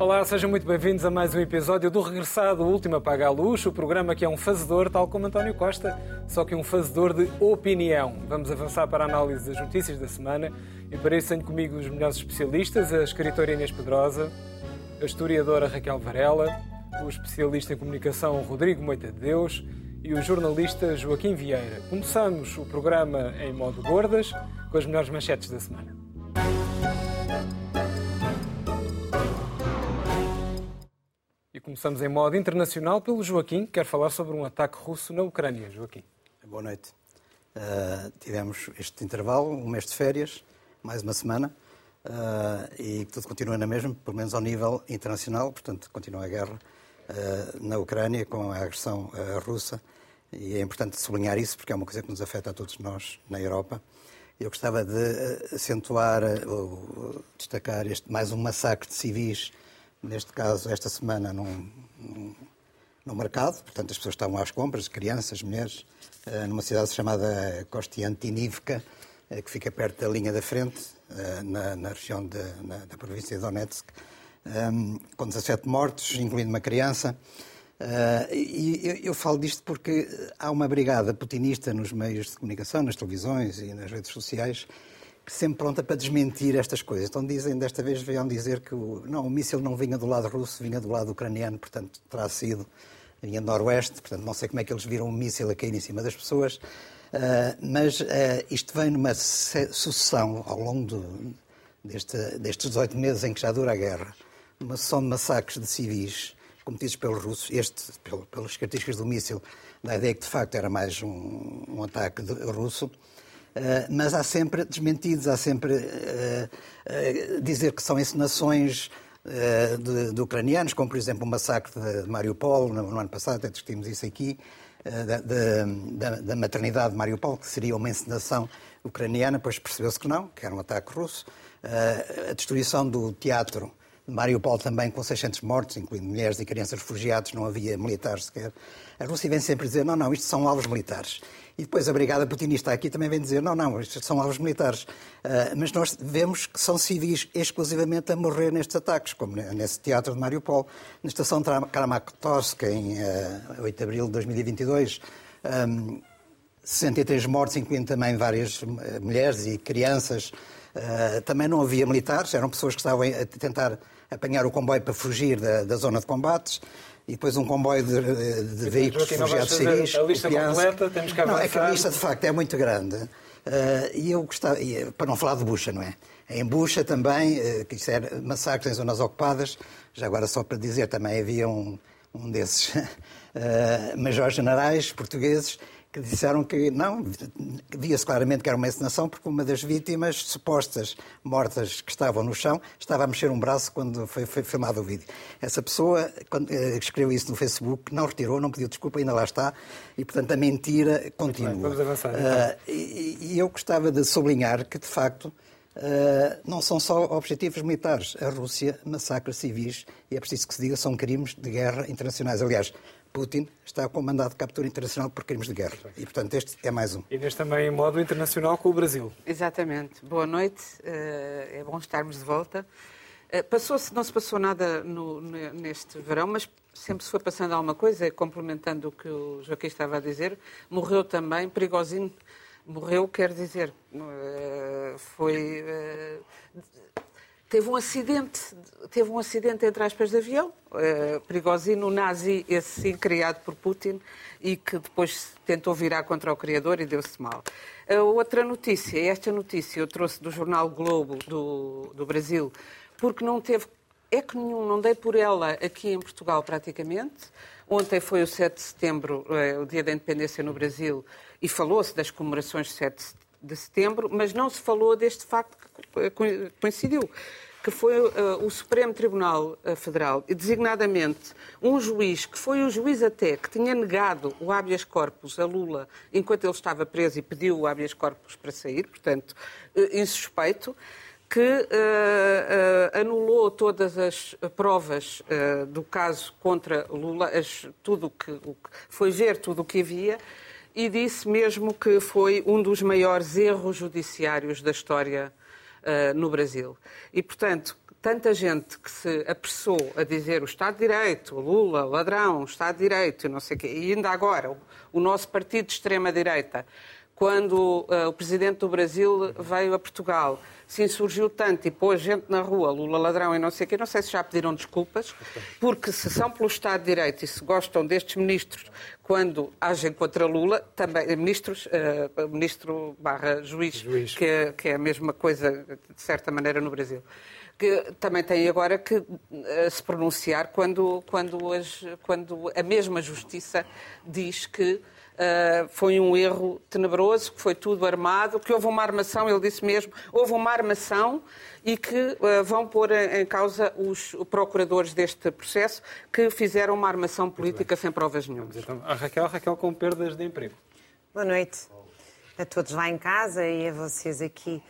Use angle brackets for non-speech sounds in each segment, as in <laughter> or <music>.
Olá, sejam muito bem-vindos a mais um episódio do Regressado, o último apaga a luz, o programa que é um fazedor, tal como António Costa, só que um fazedor de opinião. Vamos avançar para a análise das notícias da semana e para isso tenho comigo os melhores especialistas, a escritora Inês Pedrosa, a historiadora Raquel Varela, o especialista em comunicação Rodrigo Moita de Deus e o jornalista Joaquim Vieira. Começamos o programa em modo gordas, com as melhores manchetes da semana. Começamos em modo internacional pelo Joaquim, que quer falar sobre um ataque russo na Ucrânia. Joaquim. Boa noite. Uh, tivemos este intervalo, um mês de férias, mais uma semana, uh, e tudo continua na mesma, pelo menos ao nível internacional, portanto, continua a guerra uh, na Ucrânia com a agressão russa, e é importante sublinhar isso porque é uma coisa que nos afeta a todos nós na Europa. Eu gostava de acentuar ou destacar este mais um massacre de civis neste caso, esta semana, num, num, num mercado, portanto, as pessoas estavam às compras, crianças, mulheres, eh, numa cidade chamada Kostiantinivka, eh, que fica perto da linha da frente, eh, na, na região de, na, da província de Donetsk, com 17 mortos, incluindo uma criança. E eu, eu falo disto porque há uma brigada putinista nos meios de comunicação, nas televisões e nas redes sociais, sempre pronta para desmentir estas coisas. Então dizem, desta vez veio dizer que o, não, o míssil não vinha do lado russo, vinha do lado ucraniano, portanto terá sido, vinha do noroeste, portanto não sei como é que eles viram um míssil a cair em cima das pessoas, uh, mas uh, isto vem numa sucessão ao longo deste, destes 18 meses em que já dura a guerra, uma sucessão de massacres de civis cometidos pelos russos, este, pelas características do míssil, da ideia que de facto era mais um, um ataque de, russo, mas há sempre desmentidos, há sempre uh, uh, dizer que são encenações de, de, ucranianos, como por exemplo o massacre de Mariupol, no, no ano passado, até discutimos isso aqui, da, da, da, maternidade de Mariupol, que seria uma encenação ucraniana, pois percebeu-se que não, que era um ataque russo. a destruição do teatro de Mariupol também com 600 mortos, incluindo mulheres e crianças refugiados, não havia militares sequer. A Rússia vem sempre dizer, não, não, isto são alvos militares. E depois a Brigada Putinista aqui também vem dizer: não, não, estes são alvos militares. Uh, mas nós vemos que são civis exclusivamente a morrer nestes ataques, como nesse teatro de Mariupol, na estação Kramatorsk, em uh, 8 de abril de 2022. Um, 63 mortos, incluindo também várias ah, mulheres e crianças. Uh, também não havia militares, eram pessoas que estavam a tentar apanhar o comboio para fugir da, da zona de combates e depois um comboio de, de veículos refugiados civis. A lista completa, temos que avançar. Não, é que a lista de facto é muito grande. Uh, e eu gostava, para não falar de Bucha, não é? Em Bucha também, uh, que isso era massacres em zonas ocupadas, já agora só para dizer, também havia um, um desses <laughs> uh, majores generais portugueses que disseram que não, via-se claramente que era uma encenação, porque uma das vítimas supostas mortas que estavam no chão estava a mexer um braço quando foi, foi filmado o vídeo. Essa pessoa quando, eh, escreveu isso no Facebook, não retirou, não pediu desculpa, ainda lá está, e portanto a mentira continua. Bem, vamos avançar. Uh, e, e eu gostava de sublinhar que, de facto, Uh, não são só objetivos militares. A Rússia massacra civis e é preciso que se diga são crimes de guerra internacionais. Aliás, Putin está com mandado de captura internacional por crimes de guerra. E, portanto, este é mais um. E neste também em modo internacional com o Brasil. Exatamente. Boa noite. Eh, é bom estarmos de volta. Eh, passou-se, não se passou nada no, neste verão, mas sempre se foi passando alguma coisa, complementando o que o Joaquim estava a dizer. Morreu também, perigosinho. Morreu, quer dizer, eh, foi teve um acidente, teve um acidente entre aspas de avião, uh, perigosino nazi, esse sim criado por Putin e que depois tentou virar contra o criador e deu-se mal. A outra notícia, esta notícia eu trouxe do jornal Globo do, do Brasil, porque não teve eco nenhum, não dei por ela aqui em Portugal praticamente. Ontem foi o 7 de setembro, uh, o dia da independência no Brasil, e falou-se das comemorações de 7 de setembro, mas não se falou deste facto coincidiu, que foi uh, o Supremo Tribunal uh, Federal, e designadamente um juiz, que foi o juiz até que tinha negado o habeas corpus a Lula enquanto ele estava preso e pediu o habeas corpus para sair, portanto, uh, insuspeito, que uh, anulou todas as provas do caso contra Lula, as, tudo que, o que foi ver tudo o que havia e disse mesmo que foi um dos maiores erros judiciários da história uh, no Brasil. E, portanto, tanta gente que se apressou a dizer o Estado de Direito, Lula, ladrão, Estado de Direito, não sei o quê, e ainda agora o, o nosso partido de extrema-direita, quando uh, o Presidente do Brasil veio a Portugal, se insurgiu tanto e pôs gente na rua, Lula ladrão e não sei o quê, não sei se já pediram desculpas, porque se são pelo Estado de Direito e se gostam destes ministros quando agem contra Lula, também ministros, uh, ministro barra juiz, juiz. Que, é, que é a mesma coisa, de certa maneira, no Brasil. Que também tem agora que uh, se pronunciar quando, quando, as, quando a mesma justiça diz que Uh, foi um erro tenebroso, que foi tudo armado, que houve uma armação, ele disse mesmo, houve uma armação e que uh, vão pôr em, em, causa os procuradores deste processo que fizeram uma armação política sem provas nenhumas. Então, a Raquel, Raquel com perdas de emprego. Boa noite a todos lá em casa e a vocês aqui.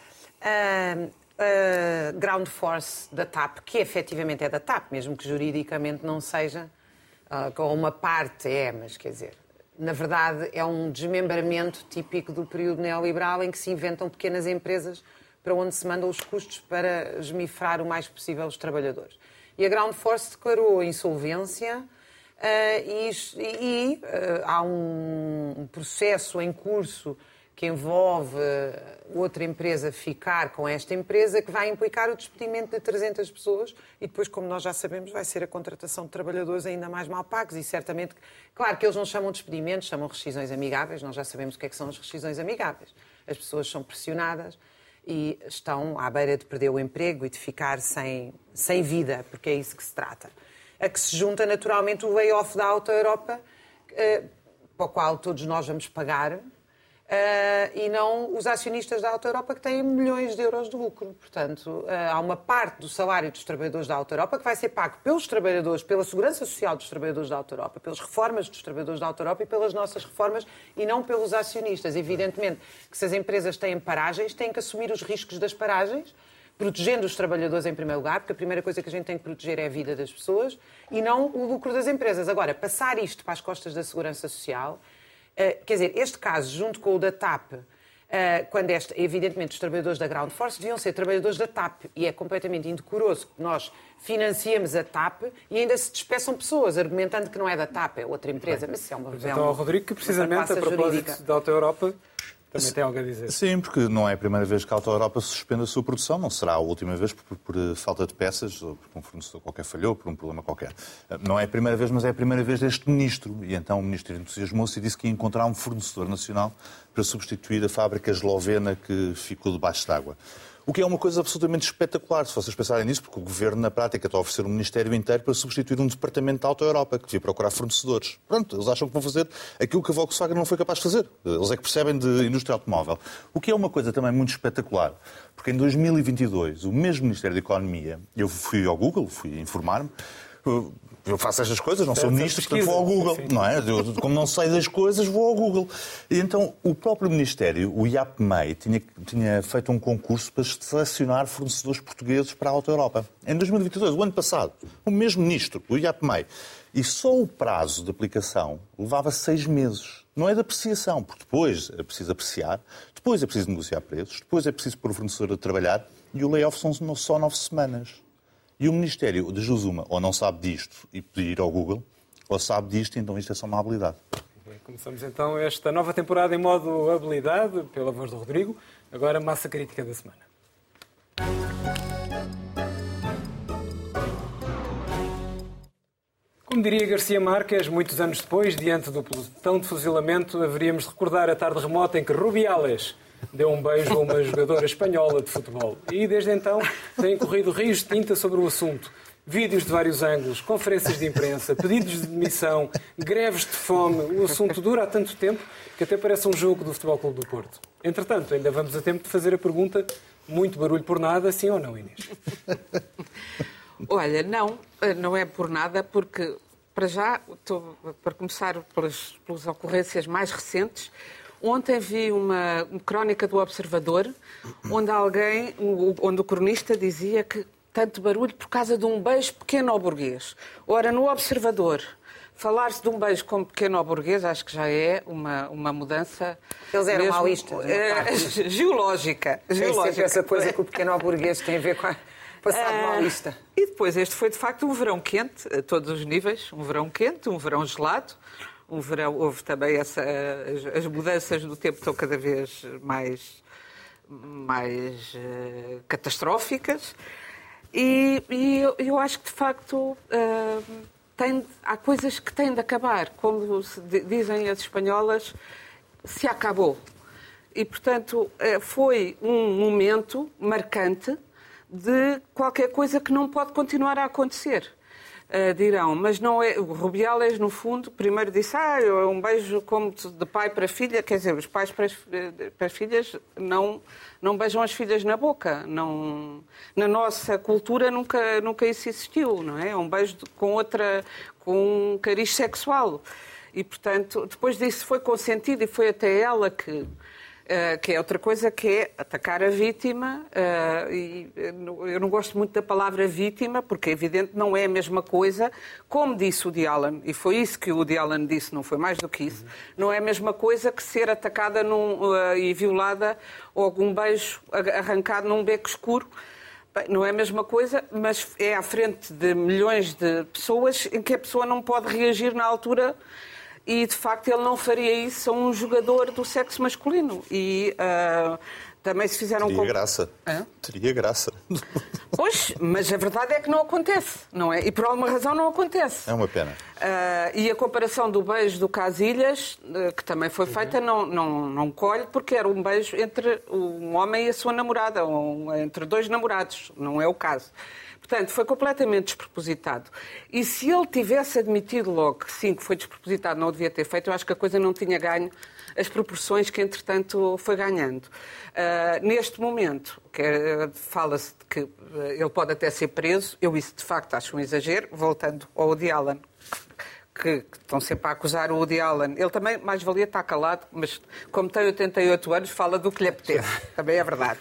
Uh, uh, ground force da TAP, que efetivamente é da TAP, mesmo que juridicamente não seja, uh, com uma parte é, mas quer dizer, na verdade é um desmembramento típico do período neoliberal em que se inventam pequenas empresas para onde se mandam os custos para esmifrar o mais possível os trabalhadores. E a Ground Force declarou insolvência uh, e, e uh, há um, processo em curso que envolve outra empresa ficar com esta empresa, que vai implicar o despedimento de 300 pessoas e depois, como nós já sabemos, vai ser a contratação de trabalhadores ainda mais mal pagos e certamente, claro que eles não chamam despedimentos, chamam rescisões amigáveis, nós já sabemos o que é que são as rescisões amigáveis. As pessoas são pressionadas e estão à beira de perder o emprego e de ficar sem, sem vida, porque é isso que se trata. A que se junta naturalmente o layoff da Alta Europa, eh, para o qual todos nós vamos pagar, Uh, e não os acionistas da Alta Europa que têm milhões de euros de lucro. Portanto, uh, há uma parte do salário dos trabalhadores da Alta Europa que vai ser pago pelos trabalhadores, pela segurança social dos trabalhadores da Alta Europa, pelas reformas dos trabalhadores da Alta Europa e pelas nossas reformas e não pelos acionistas. Evidentemente que se as empresas têm paragens, têm que assumir os riscos das paragens, protegendo os trabalhadores em primeiro lugar, porque a primeira coisa que a gente tem que proteger é a vida das pessoas e não o lucro das empresas. Agora, passar isto para as costas da segurança social quer dizer, este caso, junto com o da TAP, Uh, quando este, evidentemente, os trabalhadores da Ground Force deviam ser trabalhadores da TAP. E é completamente indecoroso que nós financiemos a TAP e ainda se despeçam pessoas, argumentando que não é da TAP, é outra empresa. Mas isso é uma. Então, é Rodrigo, que precisamente a propósito jurídica. da Auto Europa, também tem algo a dizer. Sim, porque não é a primeira vez que a Auto Europa suspende a sua produção, não será a última vez por, por, por, falta de peças, ou porque um fornecedor qualquer falhou, por um problema qualquer. Não é a primeira vez, mas é a primeira vez deste ministro. E então o ministro entusiasmou-se e disse que ia encontrar um fornecedor nacional para substituir a fábrica eslovena que ficou debaixo d'água. O que é uma coisa absolutamente espetacular, se vocês pensarem nisso, porque o Governo, na prática, está a oferecer um Ministério inteiro para substituir um departamento da Auto Europa, que devia procurar fornecedores. Pronto, eles acham que vão fazer aquilo que a Volkswagen não foi capaz de fazer. Eles é que percebem de indústria automóvel. O que é uma coisa também muito espetacular, porque em 2022, o mesmo Ministério da Economia, eu fui ao Google, fui informar-me, eu faço estas coisas, não sou ministro, portanto vou ao Google, não é? Eu, como não sei das coisas, vou ao Google. E então o próprio Ministério, o IAPMEI, tinha, tinha feito um concurso para selecionar fornecedores portugueses para a Alta Europa. Em 2022, o ano passado, o mesmo ministro, o IAPMEI. E só o prazo de aplicação levava seis meses. Não é de apreciação, porque depois é preciso apreciar, depois é preciso negociar preços, depois é preciso pôr o fornecedor a trabalhar e o layoff são só nove semanas. E o Ministério de Jusuma ou não sabe disto e pedir ir ao Google, ou sabe disto, então isto é só uma habilidade. Começamos então esta nova temporada em modo habilidade, pela voz do Rodrigo. Agora, massa crítica da semana. Como diria Garcia Marques, muitos anos depois, diante do pelotão de fuzilamento, haveríamos de recordar a tarde remota em que Rubiales deu um beijo a uma jogadora espanhola de futebol. E desde então têm corrido rios de tinta sobre o assunto. Vídeos de vários ângulos, conferências de imprensa, pedidos de demissão, greves de fome. O assunto dura há tanto tempo que até parece um jogo do Futebol Clube do Porto. Entretanto, ainda vamos a tempo de fazer a pergunta: muito barulho por nada, sim ou não, Inês? Olha, não, não é por nada, porque para já, estou, para começar pelas, pelas ocorrências mais recentes, Ontem vi uma, uma crónica do Observador, onde alguém, onde o cronista dizia que tanto barulho por causa de um beijo pequeno ao burguês. Ora, no Observador, falar-se de um beijo como pequeno ao burguês, acho que já é uma, uma mudança. Eles eram mesmo, maoístas. É, <laughs> geológica. geológica. essa coisa que o pequeno ao burguês tem a ver com a Passado mal lista. E depois, este foi de facto um verão quente, a todos os níveis. Um verão quente, um verão gelado. Um verão, houve também essa, as, as mudanças do tempo estão cada vez mais, mais eh, catastróficas. E, e eu, eu acho que de facto eh, tem, há coisas que têm de acabar. Como dizem as espanholas, se acabou. E, portanto, eh, foi um momento marcante de qualquer coisa que não pode continuar a acontecer. Eh, dirão, mas não é. O Rubiales, no fundo, primeiro disse: Ah, é um beijo como de pai para filha. Quer dizer, os pais para para as filhas não, não beijam as filhas na boca. Não, na nossa cultura nunca, nunca isso existiu, não é? É um beijo de- com outra. com um cariz sexual. E, portanto, depois disso foi consentido e foi até ela que. Eh, que é outra coisa que é atacar a vítima. eh, e eh, eu não gosto muito da palavra vítima, porque é evidente não é a mesma coisa. Como disse o Allen, e foi isso que o Allen disse, não foi mais do que isso, não é a mesma coisa que ser atacada num, eh, e violada ou algum beijo arrancado num beco escuro. Bem, não é a mesma coisa, mas é à frente de milhões de pessoas em que a pessoa não pode reagir na altura e, de facto, ele não faria isso a um jogador do sexo masculino. E ah, também se fizeram... Teria com- graça. Hã? Teria graça. <laughs> Pois, mas a verdade é que não acontece, não é? E por alguma razão não acontece. É uma pena. Ah, e a comparação do beijo do Casilhas, eh, que também foi feita, não, não, não colhe, porque era um beijo entre um homem e a sua namorada, ou entre dois namorados, não é o caso. Portanto, foi completamente despropositado. E se ele tivesse admitido logo que sim, que foi despropositado, não o devia ter feito, eu acho que a coisa não tinha ganho as proporções que, entretanto, foi ganhando. Ah, neste momento, que, eh, fala-se de que eh, ele pode até ser preso, eu isso de facto acho um exagero, voltando ao Woody Allen, que, que estão sempre a acusar o Woody Allen. Ele também, mais valia estar calado, mas como tem 88 anos, fala do que lhe apetece. Também é verdade.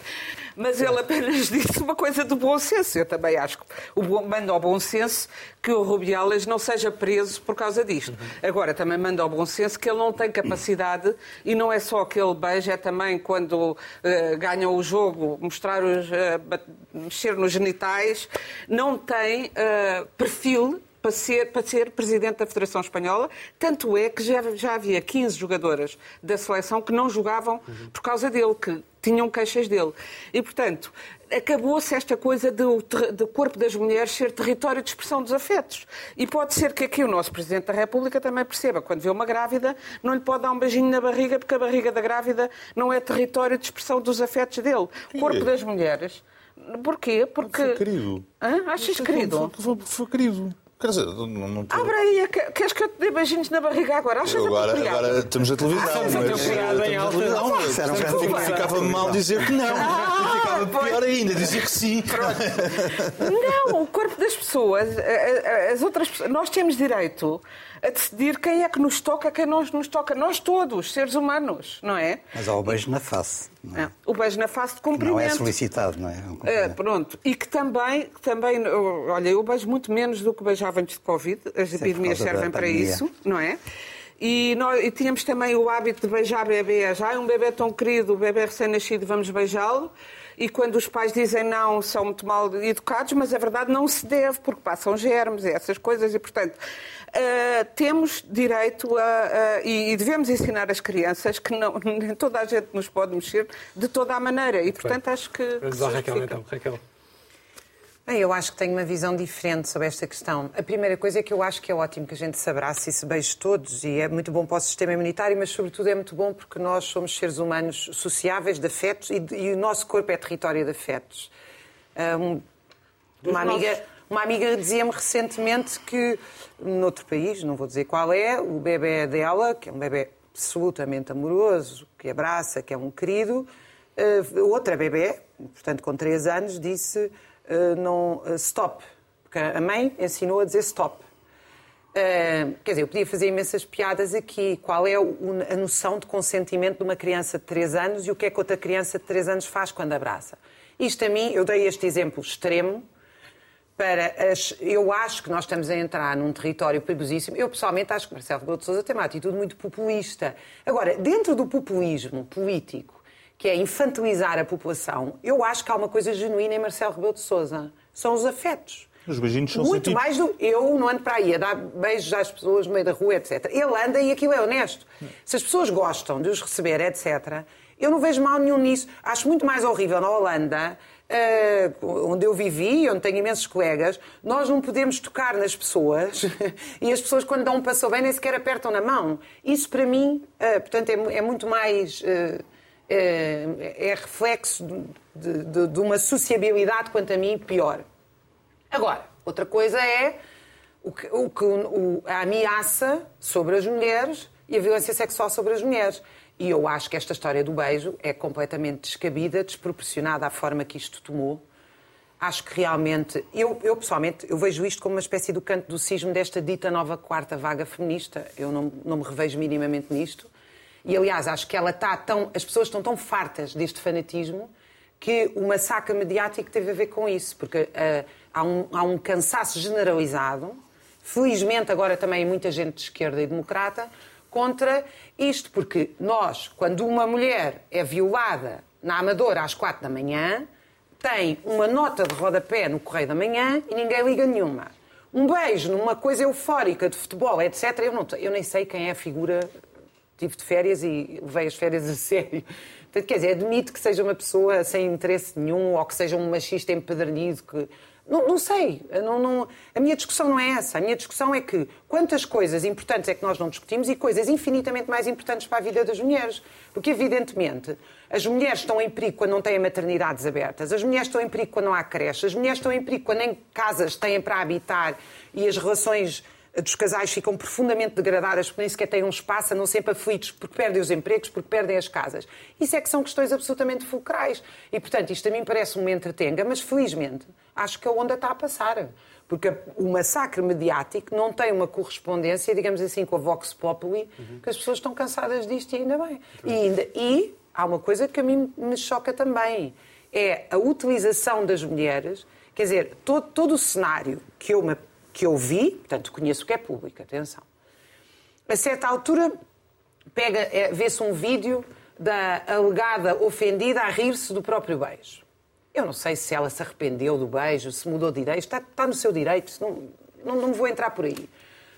Mas ele apenas <laughs> disse uma coisa do bom senso. Eu também acho que o bom, manda ao bom senso que o Rubiales não seja preso por causa disto. Agora, também manda ao bom senso que ele não tem capacidade e não é só aquele beijo, é também quando eh, ganham o jogo, mostrar os, bat- mexer nos genitais, não tem eh, perfil para ser, para ser presidente da Federação Espanhola. Tanto é que já, já havia 15 jogadoras da seleção que não jogavam por causa dele, que tinham queixas dele. E, portanto, acabou-se esta coisa do, do corpo das mulheres ser território de expressão dos afetos. E pode ser que aqui o nosso Presidente da República também perceba, quando vê uma grávida, não lhe pode dar um beijinho na barriga, porque a barriga da grávida não é território de expressão dos afetos dele. Corpo das mulheres. Porquê? Porque. Foi querido. Hã? Achas querido? Foi, foi- foi querido. Quer dizer, não, não tô- Abre aí, que- queres que eu te dê beijinhos na barriga agora? Achas Agora, agora estamos na televisão. estamos a ter mas, em estamos na alta. televisão. Isso era um Portanto, grande fica- Ficava mal dizer que não. E ficava pior ainda, dizer que sim. <laughs> Não, o corpo das pessoas, a- a- as outras pessoas, nós temos direito a decidir quem é que nos toca, quem não nos toca. Nós todos, seres humanos, não é? Mas há o beijo na face. Não é? É. O beijo na face de Que não é cumprimento. solicitado, não é? É um cumprimento. pronto. E que também, que também, olha, eu beijo muito menos do que beijava antes de Covid. As epidemias servem para isso, não é? E, nós, e tínhamos também o hábito de beijar bebês. Ah, um bebê tão querido, o bebê recém-nascido, vamos beijá-lo. E quando os pais dizem não, são muito mal educados, mas a verdade não se deve, porque passam germes e essas coisas. E, portanto, ah, temos direito a, a- e, e devemos ensinar as crianças que não, nem <laughs> toda a gente nos pode mexer de toda a maneira. E, portanto, acho que. que Vamos à se Raquel então. Raquel. Bem, eu acho que tenho uma visão diferente sobre esta questão. A primeira coisa é que eu acho que é ótimo que a gente se abrace e se beije todos, e é muito bom para o sistema imunitário, mas sobretudo é muito bom porque nós somos seres humanos sociáveis de afetos e, e o nosso corpo é território de afetos. Um- uma, amiga, uma amiga dizia-me recentemente que, noutro país, não vou dizer qual é, o bebê dela, que é um bebê absolutamente amoroso, que abraça, que é um querido, ah, outra bebê, portanto com 3 anos, disse ah, não, ah, stop. Porque a mãe ensinou a dizer stop. Uh, quer dizer, eu podia fazer imensas piadas aqui. Qual é a noção de consentimento de uma criança de 3 anos e o que é que outra criança de 3 anos faz quando abraça? Isto a mim, eu dei este exemplo extremo para as. Eu acho que nós estamos a entrar num território perigosíssimo. Eu, pessoalmente, acho que Marcelo Rebelo de Sousa tem uma atitude muito populista. Agora, dentro do populismo político, que é infantilizar a população, eu acho que há uma coisa genuína em Marcelo Rebelo de Sousa. são os afetos. Os beijinhos são Muito sentidos. mais do. Eu não ando para aí a dar beijos às pessoas no meio da rua, etc. Ele anda e aquilo é honesto. Se as pessoas gostam de os receber, etc., eu não vejo mal nenhum nisso. Acho muito mais horrível na Holanda, onde eu vivi, onde tenho imensos colegas, nós não podemos tocar nas pessoas <laughs> e as pessoas, quando dão um passo bem, nem sequer apertam na mão. Isso, para mim, eh, portanto, é, é muito mais. eh, eh, é reflexo de, de- de uma sociabilidade, quanto a mim, pior. Agora, outra coisa é o que- o- a ameaça sobre as mulheres e a violência sexual sobre as mulheres. E eu acho que esta história do beijo é completamente descabida, desproporcionada à forma que isto tomou. Acho que realmente, eu, eu pessoalmente, eu vejo isto como uma espécie do canto do cismo desta dita nova quarta vaga feminista. Eu não, não me revejo minimamente nisto. E, aliás, acho que ela está tão. As pessoas estão tão fartas deste fanatismo que o massacre mediático teve a ver com isso, porque ah, há, um, há um cansaço generalizado, felizmente agora também muita gente de esquerda e democrata, contra isto, porque nós, quando uma mulher é violada na Amadora às quatro da manhã, tem uma nota de rodapé no Correio da Manhã e ninguém liga nenhuma. Um beijo numa coisa eufórica de futebol, etc. Eu, não, eu nem sei quem é a figura. Tive de férias e levei as férias a <laughs> sério. Portanto, quer dizer, admito que seja uma pessoa sem interesse nenhum ou que seja um machista empedernido que. Não, não sei. Não, não- A minha discussão não é essa. A minha discussão é que quantas coisas importantes é que nós não discutimos e coisas infinitamente mais importantes para a vida das mulheres. Porque, evidentemente, as mulheres estão em perigo quando não têm maternidades abertas, as mulheres estão em perigo quando não há creches, as mulheres estão em perigo quando nem casas têm para habitar e as relações dos casais ficam profundamente degradadas porque nem sequer têm um espaço, andam sempre aflitos porque perdem os empregos, porque perdem as casas. Isso é que são questões absolutamente fulcrais. E, portanto, isto a mim parece um entretenga, mas felizmente acho que a onda está a passar. Porque o massacre mediático não tem uma correspondência, digamos assim, com a Vox Populi, que as pessoas estão cansadas disto e ainda bem. E, ainda, e há uma coisa que a mim me choca também, é a utilização das mulheres, quer dizer, todo, todo o cenário que eu, me, que eu vi, portanto, conheço que é público, atenção, a certa altura pega, é, vê-se um vídeo da alegada ofendida a rir-se do próprio beijo. Eu não sei se ela se arrependeu do beijo, se mudou de direito, está, está no seu direito, não, não, não vou entrar por aí.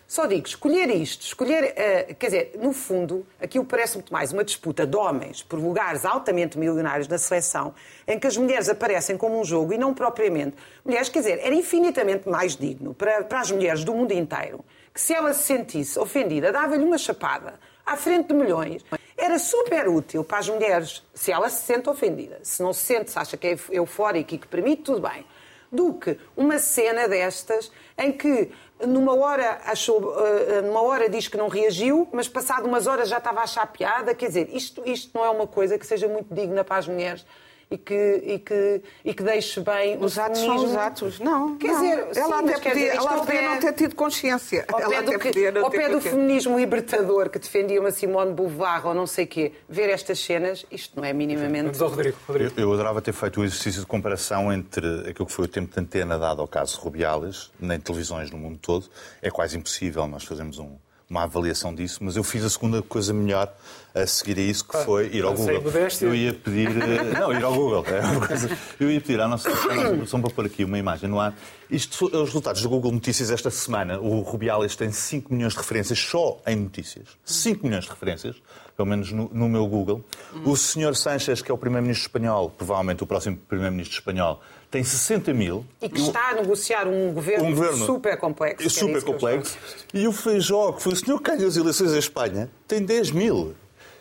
Só digo, escolher isto, escolher, eh, quer dizer, no fundo, aquilo parece muito mais uma disputa de homens por lugares altamente milionários da seleção, em que as mulheres aparecem como um jogo e não propriamente. Mulheres, quer dizer, era infinitamente mais digno para, para as mulheres do mundo inteiro que se ela se sentisse ofendida, dava-lhe uma chapada à frente de milhões. Era super útil para as mulheres, se ela se sente ofendida. Se não se sente, se acha que é eufórico e que permite, tudo bem. Do que uma cena destas em que numa hora achou, eh, numa hora diz que não reagiu, mas passado umas horas já estava a achar piada. Quer dizer, isto, isto não é uma coisa que seja muito digna para as mulheres e que, e que, e que deixe bem Os atos são os atos. Não. Quer não. dizer, ela sim, até podia, ela podia pé- não ter tido consciência. Ao pé, do, que- ao pé do feminismo libertador que defendia uma Simone Beauvoir ou não sei quê, ver estas cenas, isto não é minimamente. Vamos ao Rodrigo. Rodrigo. Eu, eu adorava ter feito o exercício de comparação entre aquilo que foi o tempo de antena dado ao caso Rubiales, nem televisões no mundo todo. É quase impossível nós fazermos um- uma avaliação disso, mas eu fiz a segunda coisa melhor a seguir a isso, que foi ir ao Google. modéstia. Eu ia pedir. eh, <laughs> Não, ir ao Google. É uma coisa, eu ia pedir à nossa, à nossa produção para pôr aqui uma imagem no ar. Isto são os resultados do Google Notícias esta semana. O Rubiales tem 5 milhões de referências só em notícias. 5 milhões de referências, pelo menos no, no meu Google. O senhor Sanchez, que é o primeiro-ministro espanhol, provavelmente o próximo primeiro-ministro espanhol, tem 60 mil. E que está a negociar um governo, Um governo super complexo. era super complexo. E o Feijó, que foi o senhor que ganhou as eleições em Espanha, tem 10 mil.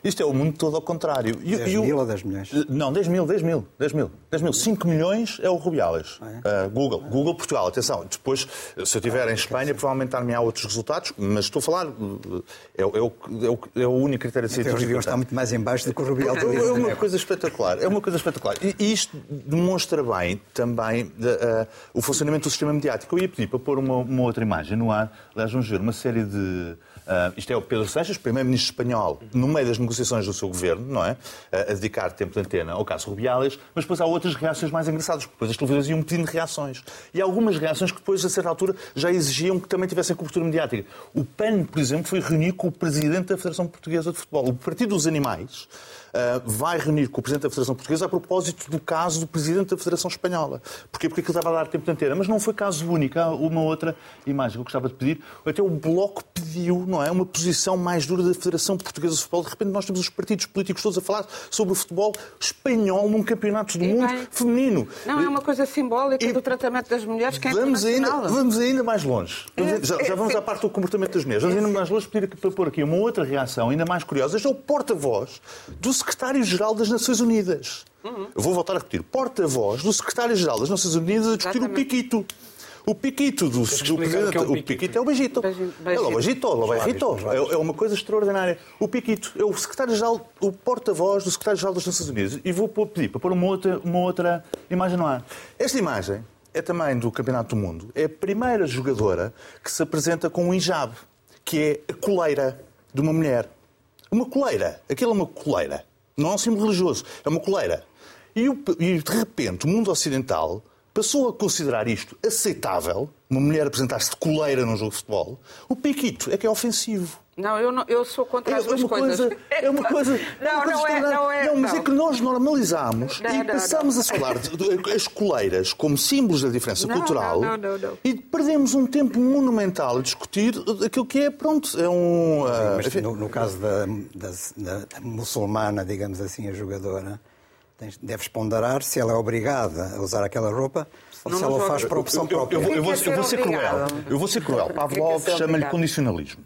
Isto é o mundo todo ao contrário. E, 10 e o- mil ou 10 milhões? Não, 10 mil, 10 mil, 10 mil. 10 mil. 5 milhões é o Rubiales. é? Uh, Google. Google Portugal, atenção. Depois, se eu estiver em Espanha, provavelmente dar-me há outros resultados, mas estou a falar, uh, é, o- é, o, é, o, é o único critério Até os científico. deviam estar muito mais em baixo do que o Rubial É é uma coisa espetacular. É uma coisa espetacular. E isto demonstra bem também eh, o funcionamento do sistema mediático. Eu ia pedir para pôr uma, uma outra imagem no ar. Aliás, vamos ver uma série de. Eh, isto é o Pedro Sanches, primeiro-ministro espanhol, no meio das negociações do seu governo, não é? Eh, a dedicar tempo de antena ao caso Rubiales, mas depois há outras reações mais engraçadas, porque depois as televisões iam pedindo reações. E algumas reações que depois, a certa altura, já exigiam que também tivessem cobertura mediática. O PAN, por exemplo, foi reunir com o presidente da Federação Portuguesa de Futebol. O Partido dos Animais uh, vai reunir com o Presidente da Federação Portuguesa a propósito do caso do Presidente da Federação Espanhola. Porquê? Porque aquilo estava a dar tempo de antena. Mas não foi caso único. Há uma outra imagem que eu gostava de pedir. Até o Bloco pediu, não é, uma posição mais dura da Federação Portuguesa de Futebol. De repente nós temos os partidos políticos todos a falar sobre o futebol espanhol num campeonato do E mundo bem. feminino. Não, é uma coisa simbólica E- do tratamento das mulheres que é Vamos ainda, vamos ainda mais longe. Ainda- já, já vamos à parte do comportamento das mulheres. Vamos ainda mais longe pedir para pôr aqui uma outra reação ainda mais curiosa. Este é o porta-voz do secretário-geral das Nações Unidas. Eu vou voltar a repetir. Porta-voz do secretário-geral das Nações Unidas a discutir Exatamente. o Piquito. O Piquito do, do presidente. é o o Piquito. É o beijito. Beijinho- É o beijito, é o beijito. É é uma coisa extraordinária. O Piquito é o secretário-geral, o porta-voz do secretário-geral das Nações Unidas. E vou pedir para pôr uma outra, uma outra imagem no ar. Esta imagem é também do Campeonato do Mundo. É a primeira jogadora que se apresenta com um hijab, que é a coleira de uma mulher. Uma coleira. Aquilo é uma coleira. Não é um símbolo religioso. É uma coleira. E, de repente o mundo ocidental passou a considerar isto aceitável, uma mulher apresentar-se de coleira num jogo de futebol. O Piquito é que é ofensivo. Não, eu, não, eu sou contra as duas uma coisas. coisa, é uma <laughs> coisa. é Não, uma coisa não é, não é, Não, mas não. é que nós normalizamos Não, e não, passamos a falar de, de- as coleiras como símbolos da diferença Não, cultural não, não, não, não. e perdemos um tempo monumental a discutir aquilo que é, pronto, é um. ah, Mas enfim, no, no caso da, da- da muçulmana, digamos assim, a jogadora, tens- deves ponderar se ela é obrigada a usar aquela roupa ou Não, se ela joga. faz por opção eu, própria. eu vou, eu vou- eu ser cruel. obrigado. Eu vou ser cruel. Pavlov chama-lhe condicionalismo.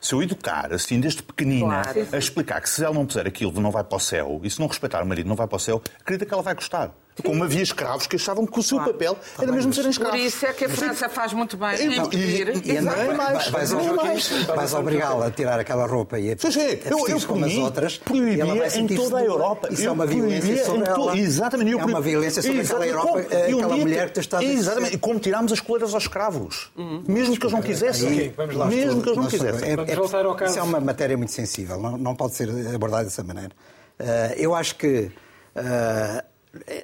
Se eu educar, assim, desde pequenina, Claro. a explicar que se ela não puser aquilo, não vai para o céu, e se não respeitar o marido, não vai para o céu, acredita que ela vai gostar. Como havia escravos que achavam que o seu papel era mesmo serem Por escravos. isso é que a França faz muito bem em Então, e- impedir. e- andar- nem mais, vais, nem vais- mais. vais obrigá-la a tirar aquela roupa e a, Sim, sim. a Eu, eu por como as outras. e ela proibia em toda a. Europa. Isso Eu é uma violência sobre to- ela. Exatamente. eu É uma violência sobre aquela. Europa, e um aquela mulher que tu estás a Exatamente. E como tirámos as coleiras aos escravos. Mesmo que eles não quisessem. Ok, vamos lá. Mesmo que eles não quisessem. é- Vamos é- voltar ao caso. Isso é uma matéria muito sensível, não, não pode ser abordada dessa maneira. Ah, eu acho que, ah,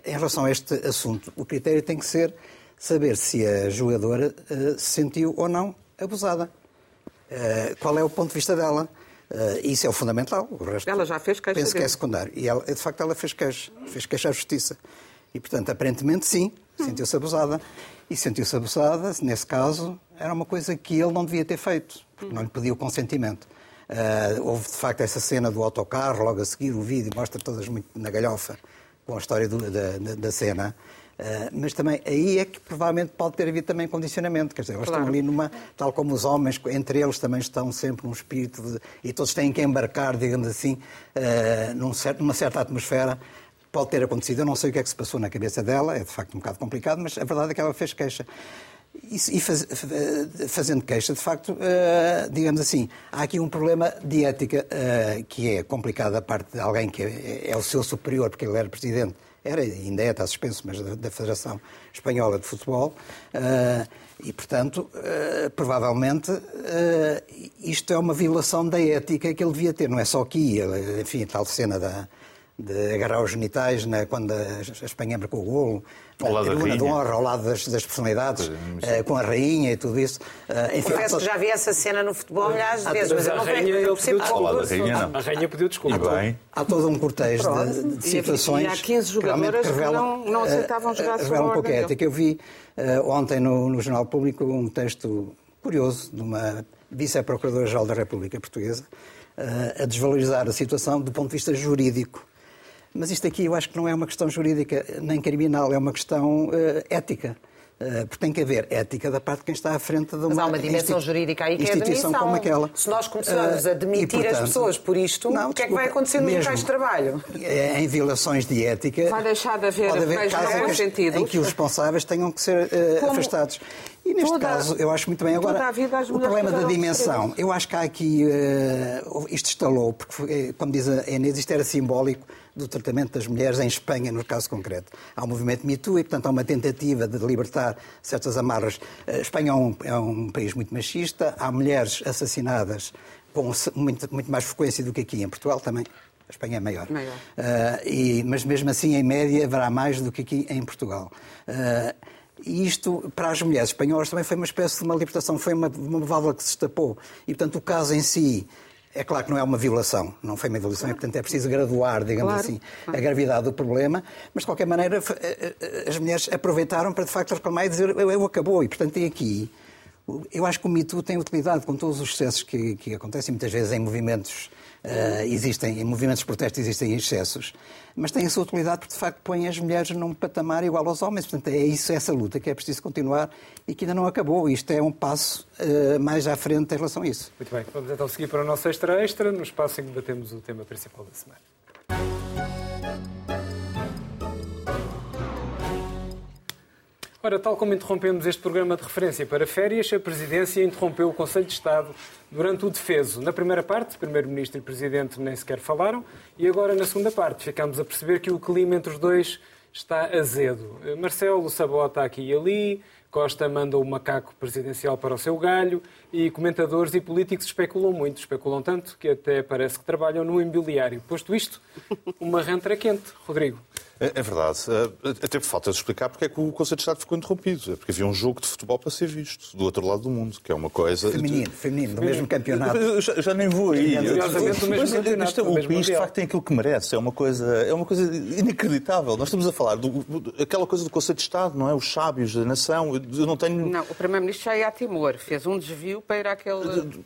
em relação a este assunto, o critério tem que ser saber se a jogadora ah, se sentiu ou não abusada. Ah, qual é o ponto de vista dela? Ah, isso é o fundamental. O resto, Ela já fez queixa Penso que é secundário. E ela, de facto ela fez queixa. Fez queixa à justiça. E, portanto, aparentemente sim, sentiu-se abusada. E sentiu-se abusada, nesse caso, era uma coisa que ele não devia ter feito, porque não lhe pediu consentimento. Houve, de facto, essa cena do autocarro, logo a seguir, o vídeo mostra todas muito na galhofa com a história do- da, da- cena. Ah, mas também aí é que provavelmente pode ter havido também condicionamento. Quer dizer, eles Claro. estão ali numa. Tal como os homens, entre eles também estão sempre num espírito de, e todos têm que embarcar, digamos assim, ah, num certo- numa certa atmosfera. Pode ter acontecido, eu não sei o que é que se passou na cabeça dela, é de facto um bocado complicado, mas a verdade é que ela fez queixa. E faz- eh, fazendo queixa, de facto, eh, digamos assim, há aqui um problema de ética eh, que é complicado da parte de alguém que é, é o seu superior, porque ele era presidente, era, ainda é, está suspenso, mas da, Federação Espanhola de Futebol, e, portanto, provavelmente isto é uma violação da ética que ele devia ter, não é só aqui, enfim, tal cena da de agarrar os genitais na- quando a Espanha marcou o golo, Ao lado tribuna de honra, ao lado das, das personalidades, eh, com a rainha e tudo isso. Eh, enfim, há Confesso que já vi essa cena no futebol milhares de vezes, mas eu não rainha, vejo, ele eu percebo A rainha assunto. não. A rainha pediu desculpa. Bem. Há todo um contexto de, de situações. e há 15 que realmente jogadoras que revelam, não- não eh, aceitavam jogar a Revelam um pouco a ordem ética. Eu vi eh, ontem no, no Jornal Público um texto curioso de uma vice-procuradora-geral da República Portuguesa eh, a desvalorizar a situação do ponto de vista jurídico. Mas isto aqui eu acho que não é uma questão jurídica nem criminal, é uma questão eh, ética. Eh, porque tem que haver ética da parte de quem está à frente de uma Mas há uma dimensão jurídica aí que é a instituição demissão. como aquela. Se nós começarmos a Eh, demitir e, as portanto, pessoas por isto, não, o que é que vai acontecer nos locais de trabalho? Em violações de ética. Vai deixar de haver pode haver em que- sentido? em que os responsáveis tenham que ser Como afastados. E neste toda- caso, eu acho muito bem. Agora, a o problema da dimensão, eu acho que há aqui. isto estalou, porque, como diz a Inês, isto era simbólico do tratamento das mulheres em Espanha, no caso concreto. Há o movimento Me Too e, portanto, há uma tentativa de libertar certas amarras. A Espanha é um, é um país muito machista, há mulheres assassinadas com muito, muito mais frequência do que aqui em Portugal também. A Espanha é maior. Maior. Ah, e- mas mesmo assim, em média, haverá mais do que aqui em Portugal. Ah, e isto, para as mulheres espanholas, também foi uma espécie de uma libertação, foi uma, uma válvula que se destapou. E, portanto, o caso em si É claro que não é uma violação, não foi uma violação, e portanto é preciso graduar, digamos Claro. assim, a gravidade do problema, mas de qualquer maneira eh, eh, as mulheres aproveitaram para de facto reclamar e dizer eu, acabou, e portanto tem aqui. Eu acho que o Me Too tem utilidade com todos os excessos que, que acontecem muitas vezes em movimentos. Eh, existem, em movimentos de protesto existem excessos, mas tem a sua utilidade porque de facto põe as mulheres num patamar igual aos homens. Portanto, é isso, essa luta que é preciso continuar e que ainda não acabou. Isto é um passo eh, mais à frente em relação a isso. Muito bem, vamos então seguir para o nosso extra extra, no espaço em que debatemos o tema principal da semana. Ora, tal como interrompemos este programa de referência para férias, a Presidência interrompeu o Conselho de Estado durante o defeso. Na primeira parte, Primeiro-Ministro e Presidente nem sequer falaram, e agora na segunda parte ficamos a perceber que o clima entre os dois está azedo. Marcelo sabota aqui e ali, Costa manda o macaco presidencial para o seu galho e comentadores e políticos especulam muito, especulam tanto que até parece que trabalham no imobiliário. Posto isto, uma rentra quente. Rodrigo. É, é verdade. Eh, Até por falta de explicar porque é que o Conselho de Estado ficou interrompido. É porque havia um jogo de futebol para ser visto, do outro lado do mundo, que é uma coisa... Feminino, feminino, do mesmo campeonato. Eu já, já nem vou aí. Curiosamente, do mesmo Mas, campeonato, isto é- o país, de facto, tem aquilo que merece. É uma coisa, é uma coisa inacreditável. Nós estamos a falar do, do- aquela coisa do Conselho de Estado, não é? Os sábios da nação. Eu, eu não tenho... Não, o Primeiro-Ministro já ia a Timor. Fez um desvio para ir àquele... Ele,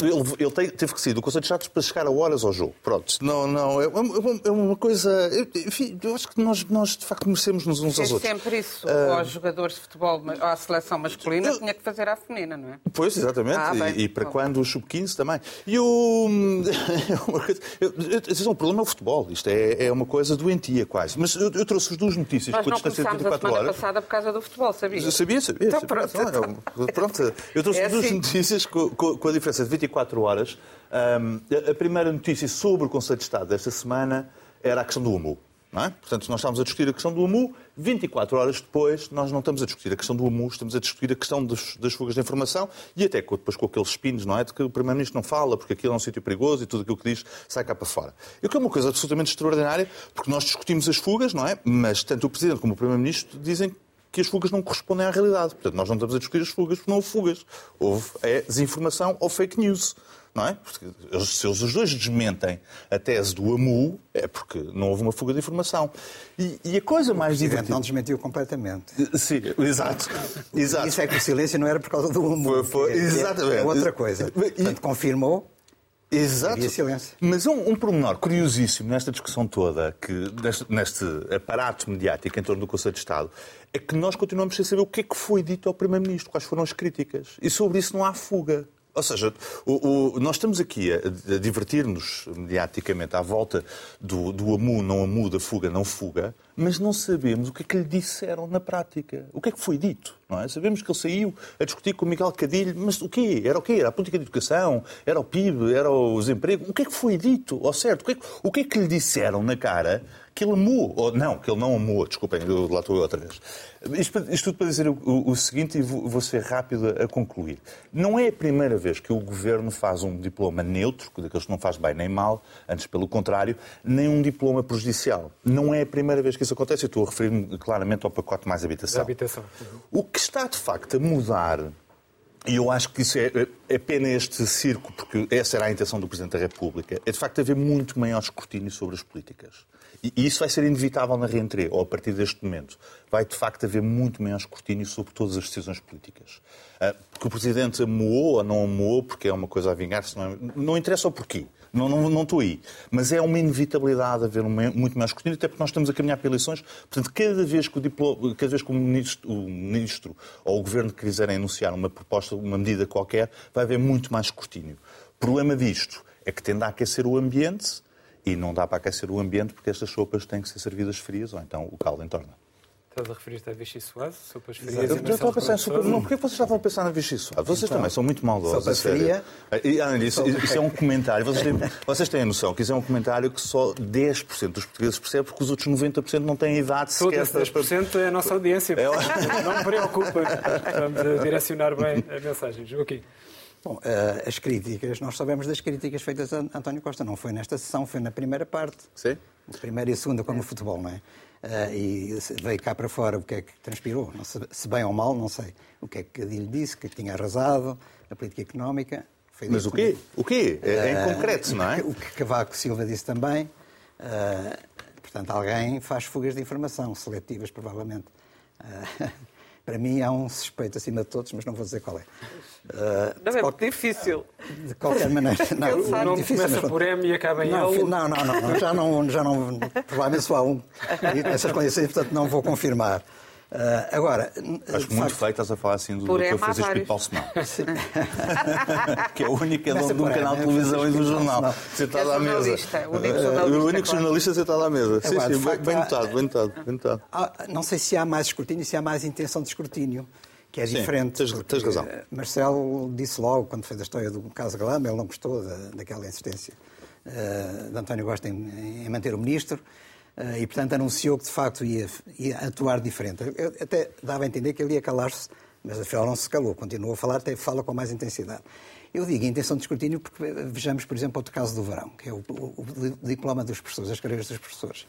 ele- ele te- teve que sair do Conselho de Estado para chegar a horas ao jogo. Pronto. Não, não, é, uma- é uma coisa... eu- Enfim, eu acho que nós, nós de facto, merecemos uns uns aos Fez outros. sempre isso. Ah. Aos jogadores de futebol, à seleção masculina, Eu- tinha que fazer à feminina, não é? Pois, exatamente. Ah, bem. e, e para Bom. quando o sub-15 também. E o. <laughs> é eu- atenção, o problema é o futebol. Isto é, é uma coisa doentia, quase. Mas eu, eu trouxe as duas notícias Nós não começámos a 24 semana horas. passada por causa do futebol, sabia? Eu Sabia, sabia. Então, sabia. pronto, Não, é um- pronto. Eu trouxe É duas assim. notícias com, com- a diferença de 24 horas. Ahm, a- primeira notícia sobre o Conselho de Estado desta semana era a questão do AMU. Não é? Portanto, nós estamos a discutir a questão do AMU, 24 horas depois, nós não estamos a discutir a questão do AMU, estamos a discutir a questão das, das fugas de informação e até depois com aqueles spins, não é? De que o Primeiro-Ministro não fala porque aquilo é um sítio perigoso e tudo aquilo que diz sai cá para fora. E o que é uma coisa absolutamente extraordinária, porque nós discutimos as fugas, não é? Mas tanto o Presidente como o Primeiro-Ministro dizem que as fugas não correspondem à realidade. Portanto, nós não estamos a discutir as fugas porque não houve fugas. Houve é, desinformação ou fake news. Não é? Porque se eles os dois desmentem a tese do AMU, é porque não houve uma fuga de informação. E, e a coisa mais O divertida... não desmentiu completamente. Sim, exato. exato. Isso é que o silêncio não era por causa do Foi- humor. foi- que é- exatamente. É outra coisa. E- Portanto, confirmou. Exato. Havia silêncio. Mas um, um pormenor curiosíssimo nesta discussão toda, que, neste, neste aparato mediático em torno do Conselho de Estado, é que nós continuamos sem saber o que é que foi dito ao Primeiro-Ministro, quais foram as críticas. E sobre isso não há fuga. Ou seja, o- o- nós estamos aqui a, a divertir-nos mediaticamente à volta do, do amu, não amu, da fuga, não fuga, mas não sabemos o que é que lhe disseram na prática. O que é que foi dito, não é? Sabemos que ele saiu a discutir com o Miguel Cadilho, mas o quê? Era o quê? Era a política de educação? Era o PIB? Era o desemprego? O que é que foi dito, ao certo? O que é que, o que, é que lhe disseram na cara que ele amou? Ou não, que ele não amou, desculpem, eu, lá estou outra vez. Isto, para- isto tudo para dizer o, o- o seguinte, e vou, vou ser rápido a, concluir. Não é a primeira vez que o Governo faz um diploma neutro, daqueles que não faz bem nem mal, antes pelo contrário, nem um diploma prejudicial. Não é a primeira vez que isso acontece. Eu estou a referir-me claramente ao pacote mais habitação. Da habitação. O que está, de facto, a mudar, e eu acho que isso é, é pena este circo, porque essa era a intenção do Presidente da República, é, de facto, haver muito maior escrutínio sobre as políticas. E isso vai ser inevitável na reentrée, ou a partir deste momento. Vai, de facto, haver muito maior escrutínio sobre todas as decisões políticas. Ah, Porque o Presidente amoou ou não amoou, porque é uma coisa a vingar-se, não, é- não interessa o porquê. Não, não, não estou aí. Mas é uma inevitabilidade haver muito mais escrutínio, até porque nós estamos a caminhar para eleições. Portanto, cada vez que o, diplo- cada vez que o, ministro, o ministro ou o governo quiserem anunciar uma proposta, uma medida qualquer, vai haver muito mais escrutínio. O problema disto é que tende a aquecer o ambiente e não dá para aquecer o ambiente porque estas sopas têm que ser servidas frias ou então o caldo entorna. Estás a referir-te a Vichy Soase, sopas frias Eu e já Marcelo estava a pensar em Rebelo de sopa. Sousa? Não, porquê vocês estavam a pensar na Vichy Suave? Vocês também são muito maldosos. sopa fria. E, além disso, isso é um comentário. Vocês têm, vocês têm a noção que isso é um comentário que só 10% dos portugueses percebem porque os outros 90% não têm idade sequer esse 10% é a nossa audiência. É, Não me preocupa. Vamos a direcionar bem a mensagem. Joaquim. Bom, eh, as críticas, nós sabemos das críticas feitas a António Costa. Não foi nesta sessão, foi na primeira parte. Sim. Primeira e a segunda, como no futebol, não é? Eh, e veio cá para fora o que é que transpirou. Se bem ou mal, não sei. O que é que lhe disse, que tinha arrasado, a política económica. foi Mas o quê? O quê? É, é em concreto, não é? O que Cavaco Silva disse também. portanto, alguém faz fugas de informação, seletivas, provavelmente. Para mim, há um suspeito acima de todos, mas não vou dizer qual é. Ah, Não de, é qual- muito difícil. de qualquer maneira. Não, O nome difícil, começa mas- por M e acaba em não, L. não, não, não, não, já não, já não, provavelmente só há um. E Essas condições, portanto, não vou confirmar. Ah, agora, Acho de muito facto, feio estás a falar assim do Por Dr. Francisco. Pinto Balsemão. <laughs> <laughs> que é o único Começa dono de um canal de Emma, é televisão e do Francisco jornal. Sentado É à mesa. o único Eh, jornalista, O único claro. jornalista sentado à mesa. Sim, Agora, de sim, bem, facto, bem há- notado, bem notado, bem notado. Não sei se há mais escrutínio, se há mais intenção de escrutínio, que é Sim, diferente. tens- porque, tens razão. eh, Marcelo disse logo, quando fez a história do caso Galama, ele não gostou da, daquela insistência eh, de António Costa em, em manter o ministro eh, e, portanto, anunciou que, de facto, ia, ia atuar diferente. Eu até dava a entender que ele ia calar-se, mas afinal não se calou, continuou a falar, até fala com mais intensidade. Eu digo intenção de escrutínio porque eh, vejamos, por exemplo, outro caso do verão, que é o, o- o diploma dos professores, as carreiras dos professores.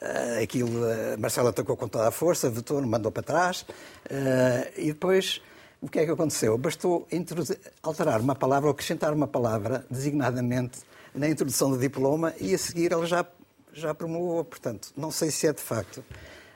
Ah, aquilo, ah, Marcelo atacou com toda a força, votou, mandou para trás. ah, e depois, o que é que aconteceu? Bastou alterar uma palavra ou acrescentar uma palavra designadamente na introdução do diploma e a seguir ele já, já promulgou. Portanto, não sei se é de facto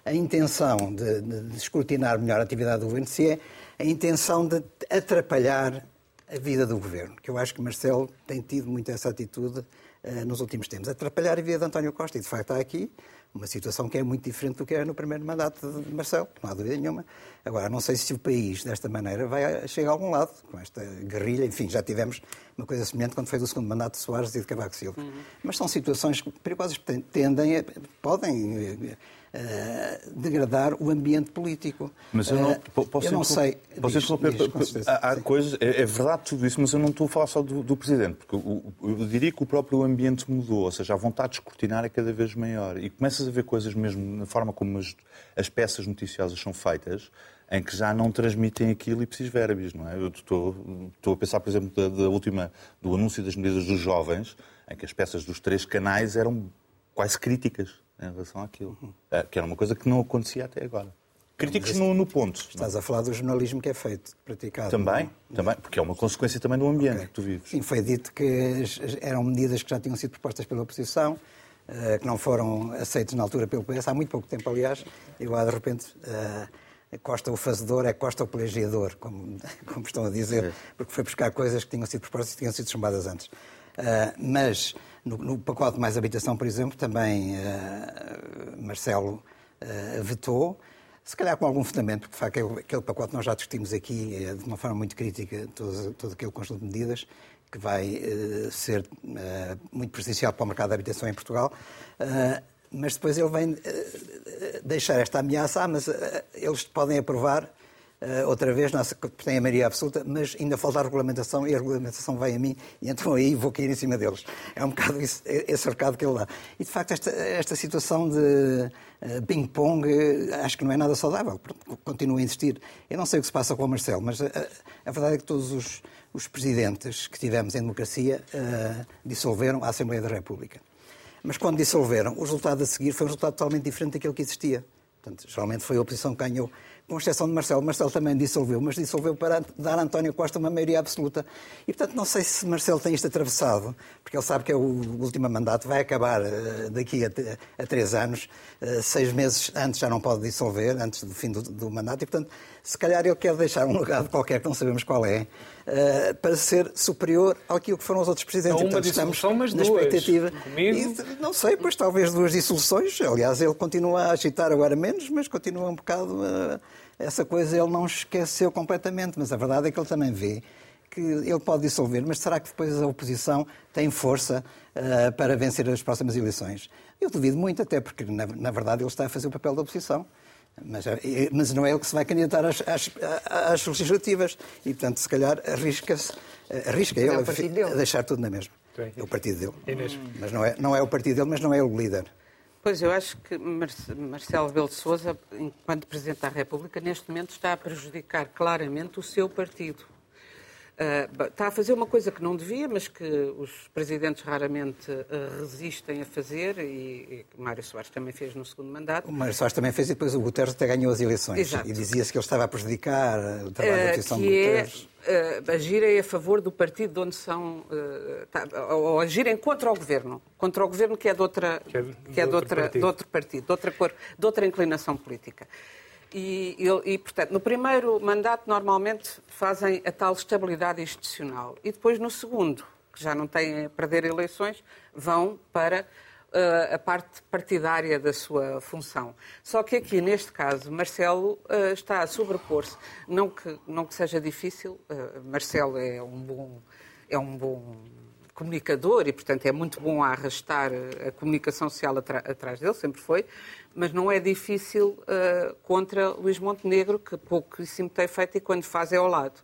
a intenção de, de, de escrutinar melhor a atividade do governo, se é a intenção de atrapalhar a vida do governo, que eu acho que Marcelo tem tido muito essa atitude eh, nos últimos tempos, atrapalhar a vida de António Costa. E, de facto, há aqui uma situação que é muito diferente do que era no primeiro mandato de Marcelo, não há dúvida nenhuma. Agora, não sei se o país, desta maneira, vai chegar a algum lado, com esta guerrilha. Enfim, já tivemos uma coisa semelhante quando foi do segundo mandato de Soares e de Cavaco Silva. Mas são situações perigosas que tendem, a, podem eh, degradar o ambiente político. Mas eu não, Eh, po- posso eu não sei. Posso Diz, interromper? diz, há há coisas, é, é verdade tudo isso, mas eu não estou a falar só do, do Presidente, porque o- eu diria que o próprio ambiente mudou, ou seja, a vontade de escrutinar é cada vez maior. E começas a ver coisas mesmo na forma como as, as peças noticiosas são feitas, em que já não transmitem aquilo e precis verbis, não é? Eu estou, estou a pensar, por exemplo, da, da última, do anúncio das medidas dos jovens, em que as peças dos três canais eram quase críticas em relação àquilo, Eh, que era uma coisa que não acontecia até agora. Críticos no, no ponto. Estás a falar do jornalismo que é feito, praticado. Também, também, porque é uma consequência também do ambiente que tu vives. Sim, foi dito que eram medidas que já tinham sido propostas pela oposição, eh, que não foram aceitas na altura pelo PS, há muito pouco tempo, aliás, e agora, de repente, eh, Costa o fazedor é Costa o plagiador, como, <laughs> como estão a dizer, porque foi buscar coisas que tinham sido propostas e tinham sido chumbadas antes. Eh, mas, no, no pacote Mais Habitação, por exemplo, também eh, Marcelo eh, vetou, se calhar com algum fundamento, porque de facto aquele, pacote nós já discutimos aqui eh, de uma forma muito crítica, todo, todo aquele conjunto de medidas que vai ser muito prejudicial para o mercado de habitação em Portugal. Mas depois ele vem deixar esta ameaça, ah, mas eles podem aprovar outra vez, nossa, tem a maioria absoluta, mas ainda falta a regulamentação e a regulamentação vai a mim e então aí vou cair em cima deles. É um bocado isso, esse recado que ele dá. E de facto esta, esta situação de eh, ping-pong eh, acho que não é nada saudável, continuo a insistir. Eu não sei o que se passa com o Marcelo, mas a, a verdade é que todos os, os presidentes que tivemos em democracia eh, dissolveram a Assembleia da República. Mas quando dissolveram, o resultado a seguir foi um resultado totalmente diferente daquele que existia. Portanto, geralmente foi a oposição que ganhou, com exceção de Marcelo. Marcelo também dissolveu, mas dissolveu para dar a António Costa uma maioria absoluta. E, portanto, não sei se Marcelo tem isto atravessado, porque ele sabe que é o último mandato, vai acabar uh, daqui a, três anos, uh, seis meses antes já não pode dissolver, antes do fim do, do, mandato, e, portanto, se calhar ele quer deixar um legado qualquer, que não sabemos qual é, uh, para ser superior àquilo que foram os outros presidentes. Não uma portanto, dissolução, mas na duas. expectativa. E, não sei, pois talvez duas dissoluções. Aliás, ele continua a agitar agora menos, mas continua um bocado. Uh, essa coisa ele não esqueceu completamente. Mas a verdade é que ele também vê que ele pode dissolver, mas será que depois a oposição tem força uh, para vencer as próximas eleições? Eu duvido muito, até porque, na, na, verdade, ele está a fazer o papel da oposição. Mas, mas não é ele que se vai candidatar às, às, às legislativas. E, portanto, se calhar arrisca-se, arrisca ele é a, a deixar tudo na mesma. É o partido dele. Mas não é, não é o partido dele, mas não é o líder. Pois, eu acho que Marcelo Rebelo de Sousa, enquanto Presidente da República, neste momento está a prejudicar claramente o seu partido. Uh, está a fazer uma coisa que não devia, mas que os presidentes raramente uh, resistem a fazer, e, e Mário Soares também fez no segundo mandato. O Mário Soares também fez e depois o Guterres até ganhou as eleições. Exato. E dizia-se que ele estava a prejudicar o trabalho uh, da oposição que de Guterres. É, uh, agirem a favor do partido de onde são, tá, ou agirem contra o governo, contra o governo que é de, outra, que é de, que é de, outra, de outro partido, de outra cor, de outra inclinação política. E, e, e, portanto, no primeiro mandato, normalmente fazem a tal estabilidade institucional. E depois, no segundo, que já não têm a perder eleições, vão para uh, a parte partidária da sua função. Só que aqui, neste caso, Marcelo uh, está a sobrepor-se. Não que, não que seja difícil, uh, Marcelo é um bom. É um bom comunicador e, portanto, é muito bom a arrastar a comunicação social atrás dele, sempre foi, mas não é difícil uh, contra Luís Montenegro, que pouquíssimo tem feito e quando faz é ao lado.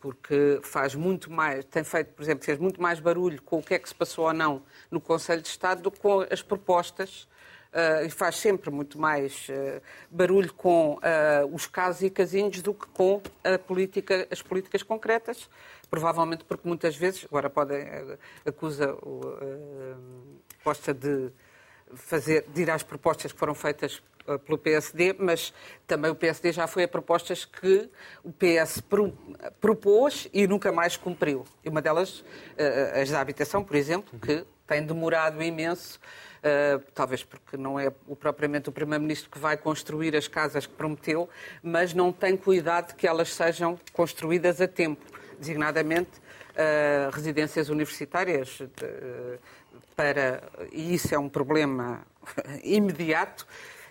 Porque faz muito mais, tem feito, por exemplo, fez muito mais barulho com o que é que se passou ou não no Conselho de Estado do que com as propostas Uh, e faz sempre muito mais uh, barulho com uh, os casos e casinhos do que com política, as políticas concretas, provavelmente porque muitas vezes, agora pode, acusa o Costa de fazer, de ir às propostas que foram feitas uh, pelo PSD, mas também o PSD já foi a propostas que o PS propôs e nunca mais cumpriu. E uma delas, uh, as da habitação, por exemplo, que tem demorado imenso, uh, talvez porque não é propriamente o Primeiro-Ministro que vai construir as casas que prometeu, mas não tem cuidado de que elas sejam construídas a tempo, designadamente residências universitárias. De, para. E isso é um problema <laughs> imediato.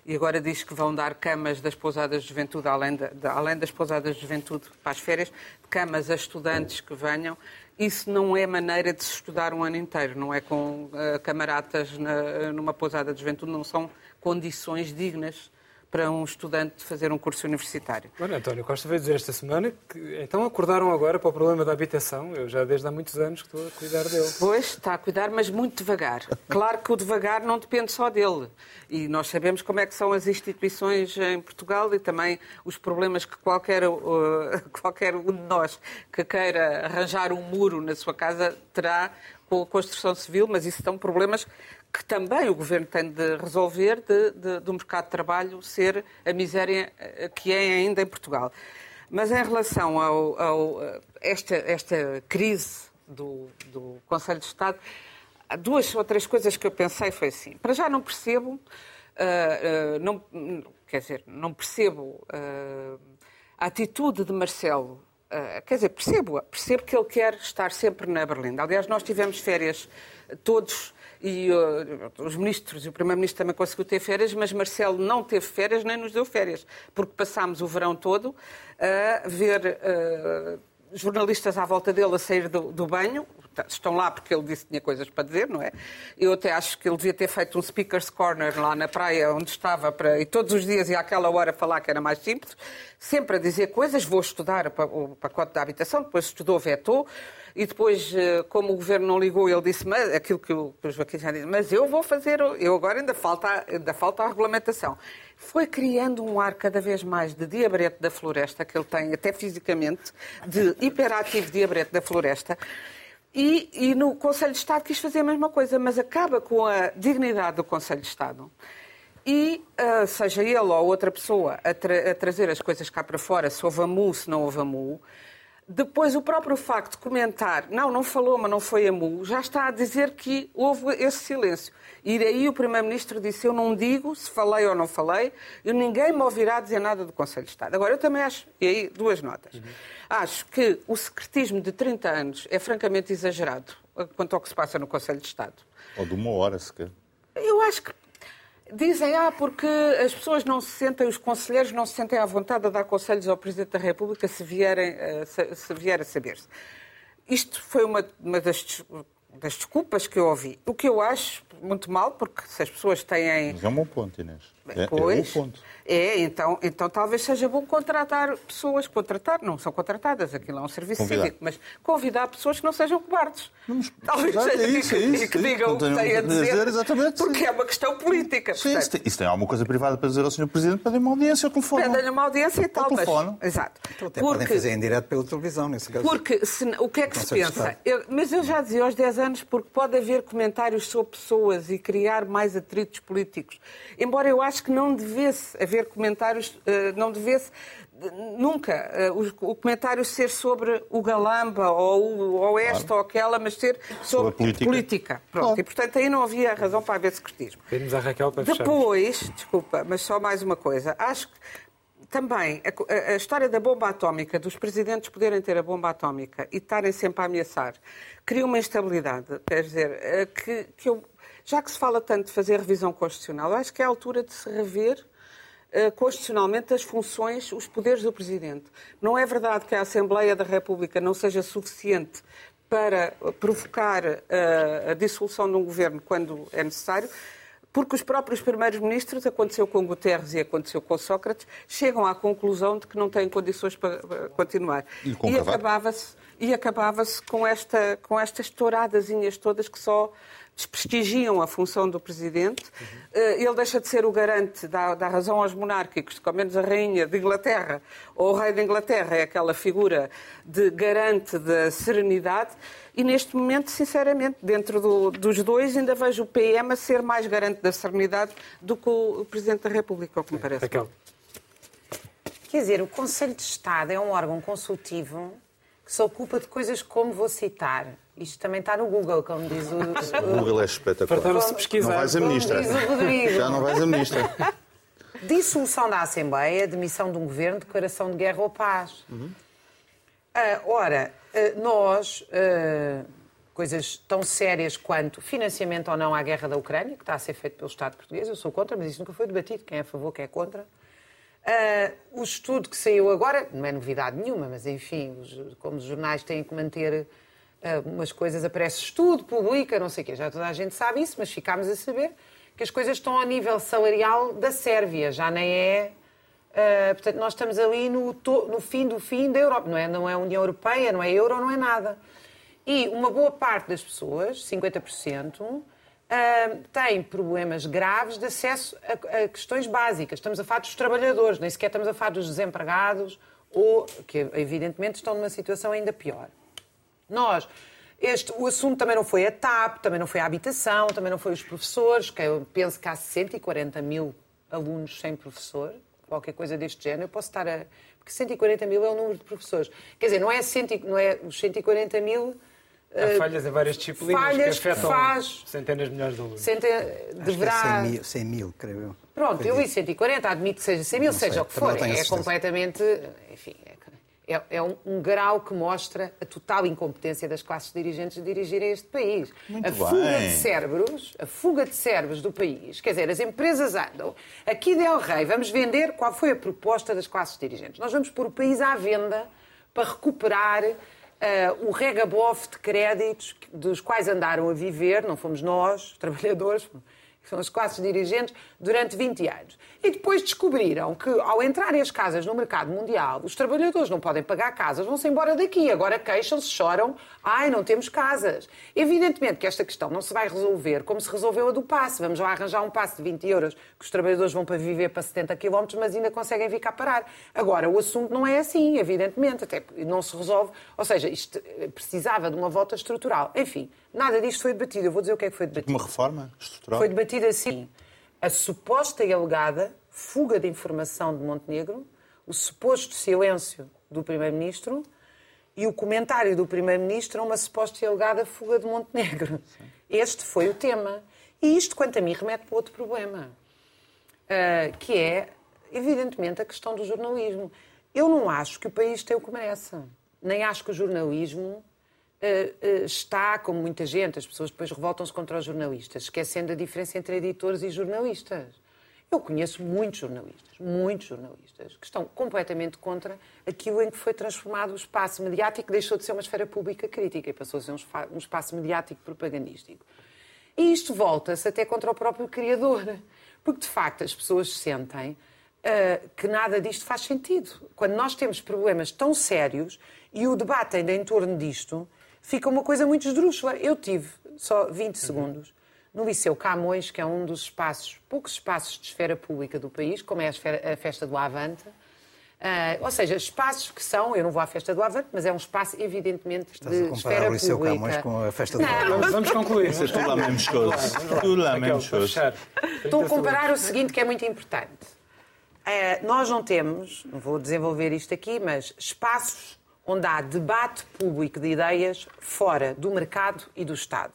E agora diz que vão dar camas das pousadas de juventude, além, de, de, além das pousadas de juventude para as férias, camas a estudantes que venham. Isso não é maneira de se estudar um ano inteiro, não é com uh, camaratas na, numa pousada de juventude, não são condições dignas para um estudante fazer um curso universitário. Bueno, António Costa veio dizer esta semana que então acordaram agora para o problema da habitação. Eu já desde há muitos anos que estou a cuidar dele. Pois, está a cuidar, mas muito devagar. Claro que o devagar não depende só dele. E nós sabemos como é que são as instituições em Portugal e também os problemas que qualquer, uh, <laughs> qualquer um de nós que queira arranjar um muro na sua casa terá com a construção civil, mas isso são problemas que também o governo tem de resolver de, de, do mercado de trabalho ser a miséria eh, que é ainda em Portugal. Mas em relação ao, ao esta, esta crise do, do Conselho de Estado, duas ou três coisas que eu pensei foi assim. Para já não percebo, uh, uh, não, quer dizer, não percebo uh, a atitude de Marcelo. quer dizer, percebo, percebo que ele quer estar sempre na Berlinda. Aliás, nós tivemos férias todos e uh, os ministros e o Primeiro-Ministro também conseguiu ter férias, mas Marcelo não teve férias nem nos deu férias, porque passámos o verão todo a ver uh, jornalistas à volta dele a sair do, do, banho, estão lá porque ele disse que tinha coisas para dizer, não é? Eu até acho que ele devia ter feito um speaker's corner lá na praia onde estava para, e todos os dias e àquela hora falar que era mais simples, sempre a dizer coisas, vou estudar o pacote da habitação, depois estudou, vetou, e depois, eh, como o governo não ligou, ele disse mas, aquilo que o Joaquim já disse, mas eu vou fazer, eu agora ainda falta, ainda falta a regulamentação. Foi criando um ar cada vez mais de diabrete da floresta, que ele tem até fisicamente, de hiperativo diabrete da floresta, e, e, no Conselho de Estado quis fazer a mesma coisa, mas acaba com a dignidade do Conselho de Estado. E, uh, seja ele ou outra pessoa a, tra a, trazer as coisas cá para fora, se houve amu, se não houve amu, depois, o próprio facto de comentar, não, não falou, mas não foi a MU, já está a dizer que houve esse silêncio. E daí o Primeiro-Ministro disse: Eu não digo se falei ou não falei, e ninguém me ouvirá dizer nada do Conselho de Estado. Agora, eu também acho, e aí duas notas. Uhum. Acho que o secretismo de 30 anos é francamente exagerado quanto ao que se passa no Conselho de Estado. Ou de uma hora sequer. Eu acho que Dizem, ah, porque as pessoas não se sentem, os conselheiros não se sentem à vontade a dar conselhos ao Presidente da República se, vierem, eh, se, se vier a saber-se. Isto foi uma, uma das, das, desculpas que eu ouvi. O que eu acho, muito mal, porque se as pessoas têm. Mas é um bom ponto, Inês. É, é Pois. ponto. É, então, então talvez seja bom contratar pessoas, contratar, não são contratadas, aquilo é um serviço Convidar. cívico, mas convidar pessoas que não sejam cobardes. <laughs> Talvez exato, seja é isso, é e isso, que é isso. digam Não o que têm a dizer, dizer, exatamente, porque sim. é uma questão política. Sim, portanto. se tem, e se tem alguma coisa privada para dizer ao Sr. Presidente, pedem uma audiência ao telefone. Pedem-lhe uma audiência e tal, mas... telefone. Exato. Então, até podem Porque- fazer em direto pela televisão, nesse caso. Porque se- o que é que se pensa? Eu- mas eu já dizia aos 10 anos, porque pode haver comentários sobre pessoas e criar mais atritos políticos. Embora eu acho que não devesse haver comentários, eh, não devesse de- nunca eh, o comentário ser sobre o Galamba ou, o- ou esta ou aquela, mas ser sobre, Sobre a política. Pronto. Claro. E portanto aí não havia razão para haver secretismo. Pedimos à Raquel para fechar. Depois, desculpa, mas só mais uma coisa. Acho que também a, a- a história da bomba atómica, dos presidentes poderem ter a bomba atómica e estarem sempre a ameaçar, cria uma instabilidade. Quer dizer, eh, que, que eu, já que se fala tanto de fazer revisão constitucional, acho que é a altura de se rever eh, constitucionalmente as funções, os poderes do Presidente. Não é verdade que a Assembleia da República não seja suficiente para provocar eh, a dissolução de um governo quando é necessário, porque os próprios primeiros ministros, aconteceu com Guterres e aconteceu com Sócrates, chegam à conclusão de que não têm condições para para continuar. E e acabava-se e acabava-se com esta com estas touradazinhas todas que só desprestigiam a função do presidente. Eh, Ele deixa de ser o garante, dá, dá razão aos monárquicos, ao menos a rainha de Inglaterra ou o rei de Inglaterra é aquela figura de garante da serenidade. E neste momento, sinceramente, dentro do- dos dois, ainda vejo o PM a ser mais garante da serenidade do que o Presidente da República, ao que me parece. Raquel, Quer dizer, o Conselho de Estado é um órgão consultivo que se ocupa de coisas como vou citar. Isto também está no Google, como diz o, <laughs> O Google é espetacular. fartaram-se de Não pesquisar. vais a ministra. Diz o Rodrigo. Já não vais a ministra. <laughs> Dissolução da Assembleia, demissão de um governo, declaração de guerra ou paz. Ah, ora, ah, nós, ah, coisas tão sérias quanto financiamento ou não à guerra da Ucrânia, que está a ser feito pelo Estado português, eu sou contra, mas isso nunca foi debatido, quem é a favor, quem é contra. Ah, o estudo que saiu agora, não é novidade nenhuma, mas enfim, os- como os jornais têm que manter ah, umas coisas, aparece estudo, publica, não sei o quê, já toda a gente sabe isso, mas ficámos a saber que as coisas estão ao nível salarial da Sérvia, já nem é. ah, portanto, nós estamos ali no, to- no fim do fim da Europa, não é, não é União Europeia, não é euro, não é nada. E uma boa parte das pessoas, 50%, ah, tem problemas graves de acesso a, a questões básicas. Estamos a falar dos trabalhadores, nem sequer estamos a falar dos desempregados, ou que evidentemente estão numa situação ainda pior. Nós, este, o assunto também não foi a TAP, também não foi a habitação, também não foi os professores, que eu penso que há 140 mil alunos sem professor, qualquer coisa deste género. Eu posso estar a. Porque 140 mil é o número de professores. Quer dizer, não é, 100, não é os 140 mil. Há falhas em várias disciplinas falhas que que afetam faz- centenas de milhares de alunos. Cente, Acho que é deverá. 100 mil, 100 mil, creio eu. Pronto, eu li dito. 140, admito que seja 100 mil, Não sei, seja o que for. É completamente. Enfim, é, é- é um, um grau que mostra a total incompetência das classes dirigentes de dirigirem este país. Muito a bem. fuga de cérebros, a fuga de cérebros do país. Quer dizer, as empresas andam. Aqui Del Rey, vamos vender. Qual foi a proposta das classes dirigentes? Nós vamos pôr o país à venda para recuperar ah, o regabof de créditos dos quais andaram a viver, não fomos nós, <laughs> os trabalhadores, são as classes dirigentes, durante 20 anos. E depois descobriram que, ao entrarem as casas no mercado mundial, os trabalhadores não podem pagar casas, vão-se embora daqui. Agora queixam-se, choram, ai, não temos casas. Evidentemente que esta questão não se vai resolver como se resolveu a do passe. Vamos lá arranjar um passe de 20 euros que os trabalhadores vão para viver para 70 km, mas ainda conseguem vir cá parar. Agora, o assunto não é assim, evidentemente, até não se resolve. Ou seja, isto eh, precisava de uma volta estrutural. Enfim, nada disto foi debatido. Eu vou dizer o que é que foi debatido. Uma reforma estrutural. Foi debatido assim. A suposta e alegada fuga de informação de Montenegro, o suposto silêncio do Primeiro-Ministro e o comentário do Primeiro-Ministro a uma suposta e alegada fuga de Montenegro. Este foi o tema. E isto, quanto a mim, remete para outro problema, ah, que é, evidentemente, a questão do jornalismo. Eu não acho que o país tem o que merece. Nem acho que o jornalismo está, como muita gente, as pessoas depois revoltam-se contra os jornalistas, esquecendo a diferença entre editores e jornalistas. Eu conheço muitos jornalistas, muitos jornalistas, que estão completamente contra aquilo em que foi transformado o espaço mediático, que deixou de ser uma esfera pública crítica e passou a ser um um espaço mediático propagandístico. E isto volta-se até contra o próprio criador. Porque, de facto, as pessoas sentem uh, que nada disto faz sentido. Quando nós temos problemas tão sérios e o debate ainda em torno disto, fica uma coisa muito esdrúxula. Eu tive só 20 segundos no Liceu Camões, que é um dos espaços, poucos espaços de esfera pública do país, como é a, esfera, a festa do Avante, Uh, ou seja, espaços que são, eu não vou à festa do Avante, mas é um espaço evidentemente Estás de a comparar esfera o Liceu pública. Camões com a festa do Avante. Vamos, vamos concluir. É tudo lá mesmo escoso. Tudo lá escoso. fechar. Estou a 30 comparar o seguinte que é muito importante. Eh, nós não temos, não vou desenvolver isto aqui, mas espaços onde há debate público de ideias fora do mercado e do Estado.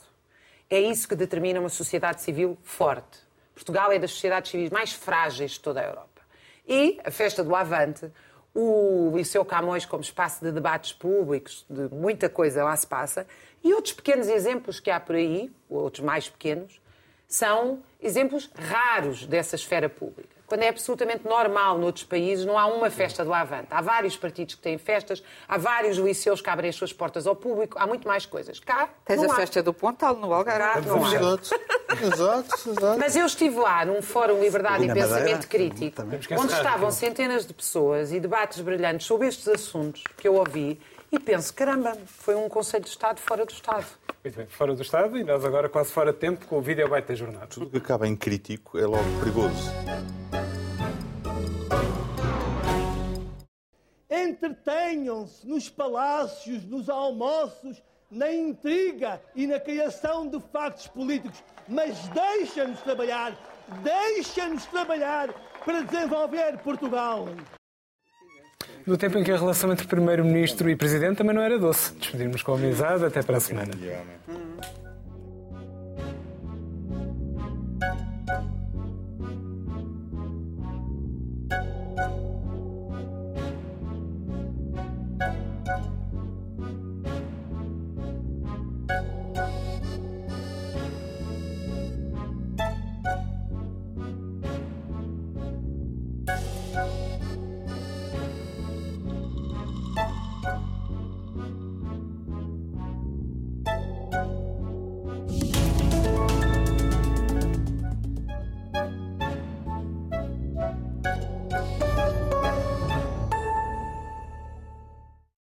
É isso que determina uma sociedade civil forte. Portugal é das sociedades civis mais frágeis de toda a Europa. E a festa do Avante, o Liceu Camões como espaço de debates públicos, de muita coisa lá se passa, e outros pequenos exemplos que há por aí, outros mais pequenos, são exemplos raros dessa esfera pública. Quando é absolutamente normal noutros países, não há uma festa do Avante. Há vários partidos que têm festas, há vários liceus que abrem as suas portas ao público, há muito mais coisas. Cá, Tens não a há. festa do Pontal no Algarve. não há. Exato, exato, exato. Mas eu estive lá num fórum Liberdade E e, Pensamento Madeira, Crítico, onde estavam Raquel. centenas de pessoas e debates brilhantes sobre estes assuntos que eu ouvi e penso, caramba, foi um Conselho de Estado fora do Estado. Muito bem, fora do Estado e nós agora quase fora de tempo com o vídeo byte da jornada. Tudo que acaba em crítico é logo perigoso. Entretenham-se nos palácios, nos almoços, na intriga e na criação de factos políticos, mas deixa-nos trabalhar, deixa-nos trabalhar para desenvolver Portugal. No tempo em que a relação entre Primeiro-Ministro e Presidente também não era doce. Despedimos com amizade. Até para a semana.